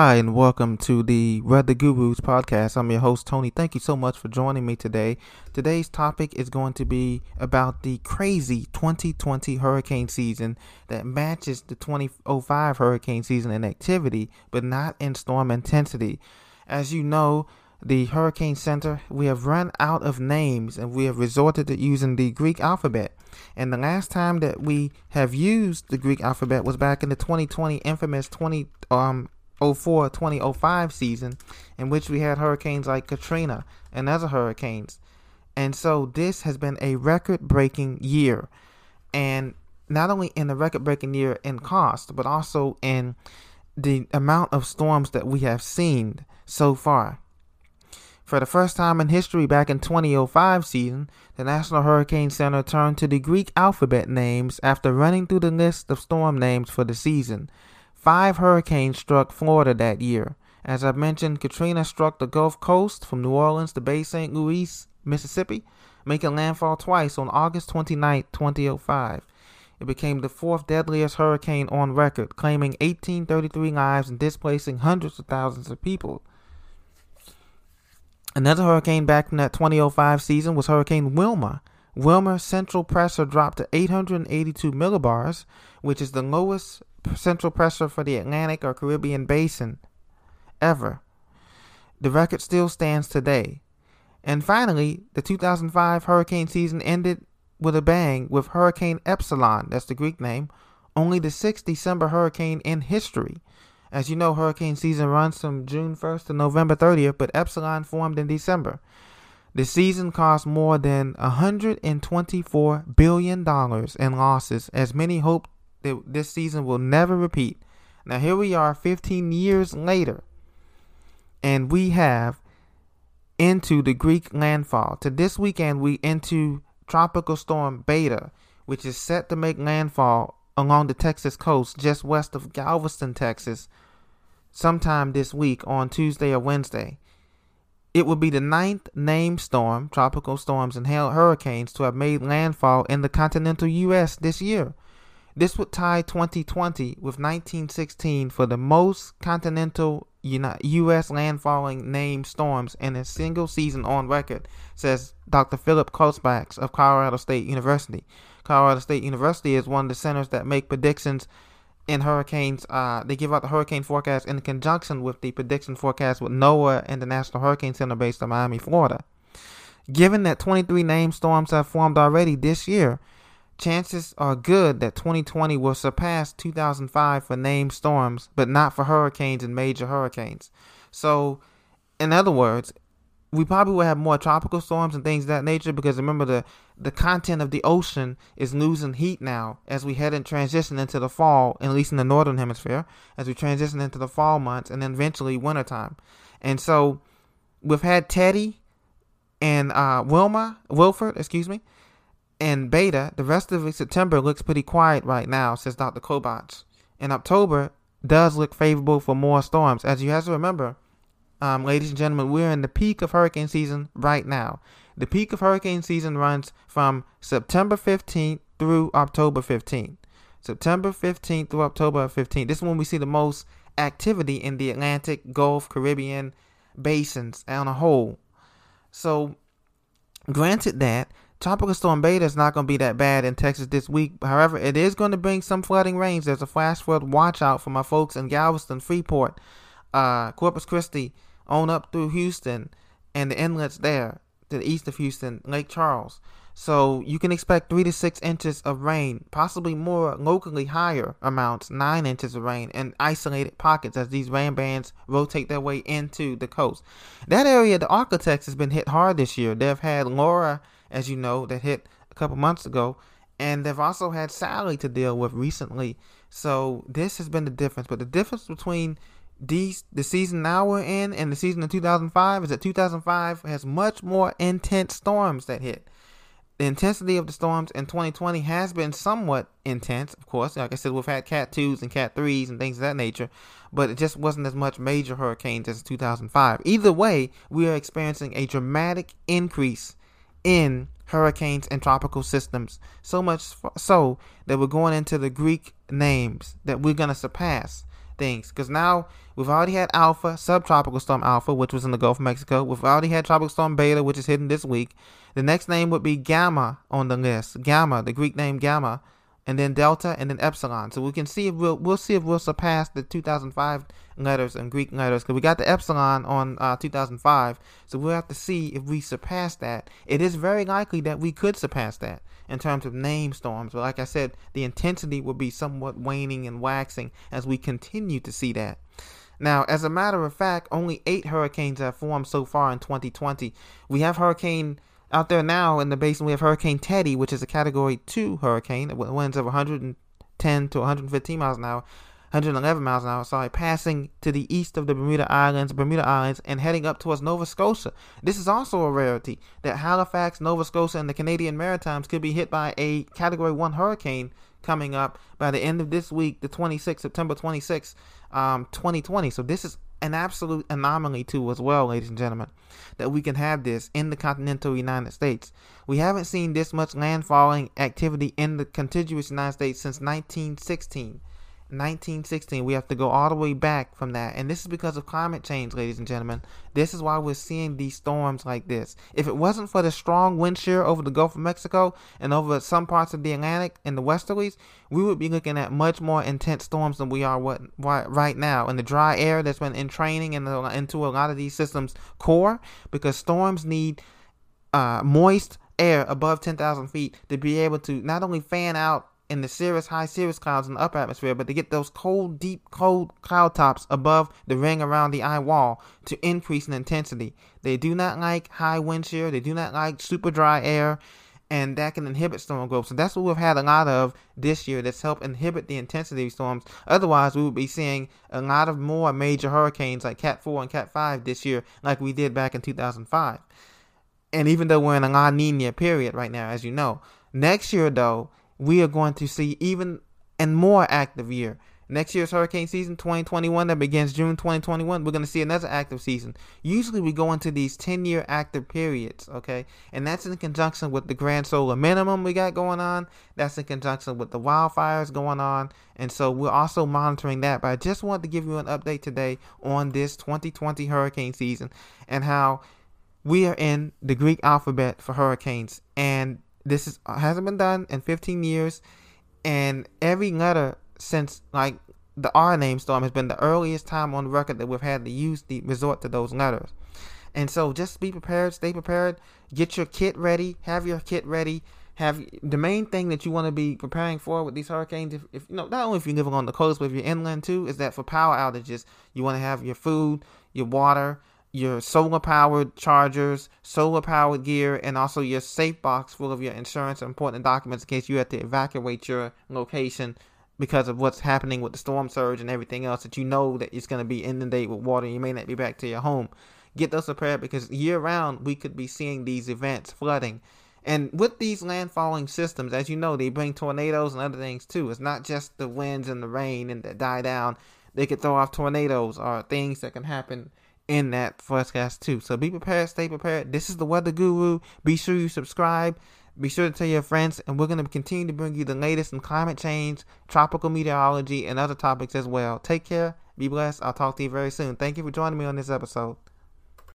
Hi, and welcome to the Weather Gurus podcast. I'm your host, Tony. Thank you so much for joining me today. Today's topic is going to be about the crazy 2020 hurricane season that matches the 2005 hurricane season in activity, but not in storm intensity. As you know, the Hurricane Center, we have run out of names and we have resorted to using the Greek alphabet. And the last time that we have used the Greek alphabet was back in the 2020 infamous 20 um 04 2005 season in which we had hurricanes like Katrina and other hurricanes. And so this has been a record breaking year. And not only in the record breaking year in cost, but also in the amount of storms that we have seen so far. For the first time in history back in 2005 season, the National Hurricane Center turned to the Greek alphabet names after running through the list of storm names for the season. Five hurricanes struck Florida that year. As I've mentioned, Katrina struck the Gulf Coast from New Orleans to Bay St. Louis, Mississippi, making landfall twice on August 29, 2005. It became the fourth deadliest hurricane on record, claiming 1833 lives and displacing hundreds of thousands of people. Another hurricane back from that 2005 season was Hurricane Wilma. Wilma's central pressure dropped to 882 millibars, which is the lowest central pressure for the Atlantic or Caribbean basin ever. The record still stands today. And finally, the 2005 hurricane season ended with a bang with Hurricane Epsilon, that's the Greek name, only the sixth December hurricane in history. As you know, hurricane season runs from June 1st to November 30th, but Epsilon formed in December. The season cost more than $124 billion in losses, as many hope that this season will never repeat. Now, here we are 15 years later, and we have into the Greek landfall. To this weekend, we into Tropical Storm Beta, which is set to make landfall along the Texas coast just west of Galveston, Texas, sometime this week on Tuesday or Wednesday. It will be the ninth named storm, tropical storms, and hurricanes to have made landfall in the continental U.S. this year. This would tie 2020 with 1916 for the most continental U.S. landfalling named storms in a single season on record, says Dr. Philip Klotzbach of Colorado State University. Colorado State University is one of the centers that make predictions in hurricanes. Uh, they give out the hurricane forecast in conjunction with the prediction forecast with NOAA and the National Hurricane Center based in Miami, Florida. Given that 23 named storms have formed already this year, chances are good that 2020 will surpass 2005 for named storms, but not for hurricanes and major hurricanes. So, in other words, we probably will have more tropical storms and things of that nature because remember the the content of the ocean is losing heat now as we head and transition into the fall, at least in the northern hemisphere, as we transition into the fall months and then eventually wintertime. And so we've had Teddy and uh, Wilma, Wilfred, excuse me, and beta, the rest of September looks pretty quiet right now, says Dr. Klotzbach. In October does look favorable for more storms. As you have to remember, um, ladies and gentlemen, we're in the peak of hurricane season right now. The peak of hurricane season runs from September 15th through October 15th. September 15th through October 15th. This is when we see the most activity in the Atlantic, Gulf, Caribbean basins on a whole. So, granted that Tropical Storm Beta is not going to be that bad in Texas this week. However, it is going to bring some flooding rains. There's a flash flood watch out for my folks in Galveston, Freeport, uh, Corpus Christi, on up through Houston, and the inlets there to the east of Houston, Lake Charles. So you can expect three to six inches of rain, possibly more locally higher amounts, nine inches of rain in isolated pockets as these rain bands rotate their way into the coast. That area, the Architects, has been hit hard this year. They've had Laura as you know, that hit a couple months ago. And they've also had Sally to deal with recently. So this has been the difference. But the difference between these the season now we're in and the season of 2005 is that 2005 has much more intense storms that hit. The intensity of the storms in 2020 has been somewhat intense, of course. Like I said, we've had Cat 2s and Cat 3s and things of that nature, but it just wasn't as much major hurricanes as 2005. Either way, we are experiencing a dramatic increase in hurricanes and tropical systems. So much so that we're going into the Greek names that we're going to surpass things because now we've already had Alpha, subtropical storm Alpha, which was in the Gulf of Mexico. We've already had tropical storm Beta, which is hitting this week. The next name would be Gamma on the list. Gamma, the Greek name Gamma, and then Delta, and then Epsilon. So we can see if we'll we'll see if we'll surpass the 2005 letters and Greek letters because we got the Epsilon on uh, 2005. So we'll have to see if we surpass that. It is very likely that we could surpass that in terms of name storms. But like I said, the intensity will be somewhat waning and waxing as we continue to see that. Now, as a matter of fact, only eight hurricanes have formed so far in 2020. We have Hurricane out there now in the basin. We have Hurricane Teddy, which is a Category 2 hurricane with winds of 110 to 115 miles an hour. 111 miles an hour, sorry, passing to the east of the Bermuda Islands, Bermuda Islands, and heading up towards Nova Scotia. This is also a rarity that Halifax, Nova Scotia, and the Canadian Maritimes could be hit by a Category 1 hurricane coming up by the end of this week, the 26th, September 26th, um, 2020. So this is an absolute anomaly too as well ladies and gentlemen that we can have this in the continental united states. We haven't seen this much landfalling activity in the contiguous united states since 1916 1916. We have to go all the way back from that. And this is because of climate change, ladies and gentlemen. This is why we're seeing these storms like this. If it wasn't for the strong wind shear over the Gulf of Mexico and over some parts of the Atlantic and the westerlies, we would be looking at much more intense storms than we are what, right now. And the dry air that's been entraining in the, into a lot of these systems core because storms need uh, moist air above 10,000 feet to be able to not only fan out in the cirrus, high cirrus clouds in the upper atmosphere, but to get those cold, deep, cold cloud tops above the ring around the eye wall to increase in intensity. They do not like high wind shear. They do not like super dry air, and that can inhibit storm growth. So that's what we've had a lot of this year. That's helped inhibit the intensity of storms. Otherwise, we would be seeing a lot of more major hurricanes like Cat 4 and Cat 5 this year, like we did back in 2005. And even though we're in a La Nina period right now, as you know, next year though we are going to see even and more active year. Next year's hurricane season 2021 that begins June 2021, we're going to see another active season. Usually we go into these 10 year active periods, okay? And that's in conjunction with the grand solar minimum we got going on. That's in conjunction with the wildfires going on. And so we're also monitoring that. But I just wanted to give you an update today on this 2020 hurricane season and how we are in the Greek alphabet for hurricanes. And this is hasn't been done in 15 years, and every letter since like the R name storm has been the earliest time on record that we've had to use the resort to those letters. And so just be prepared, stay prepared, get your kit ready, have your kit ready. Have the main thing that you want to be preparing for with these hurricanes, if, if you know, not only if you're living on the coast, but if you're inland too, is that for power outages, you want to have your food, your water, your solar powered chargers, solar powered gear, and also your safe box full of your insurance and important documents in case you have to evacuate your location because of what's happening with the storm surge and everything else that you know that it's going to be inundated with water. You may not be back to your home. Get those prepared because year round we could be seeing these events flooding. And with these landfalling systems, as you know, they bring tornadoes and other things too. It's not just the winds and the rain and that die down. They could throw off tornadoes or things that can happen in that forecast too. So be prepared, stay prepared. This is the Weather Guru. Be sure you subscribe. Be sure to tell your friends, and we're going to continue to bring you the latest in climate change, tropical meteorology, and other topics as well. Take care. Be blessed. I'll talk to you very soon. Thank you for joining me on this episode.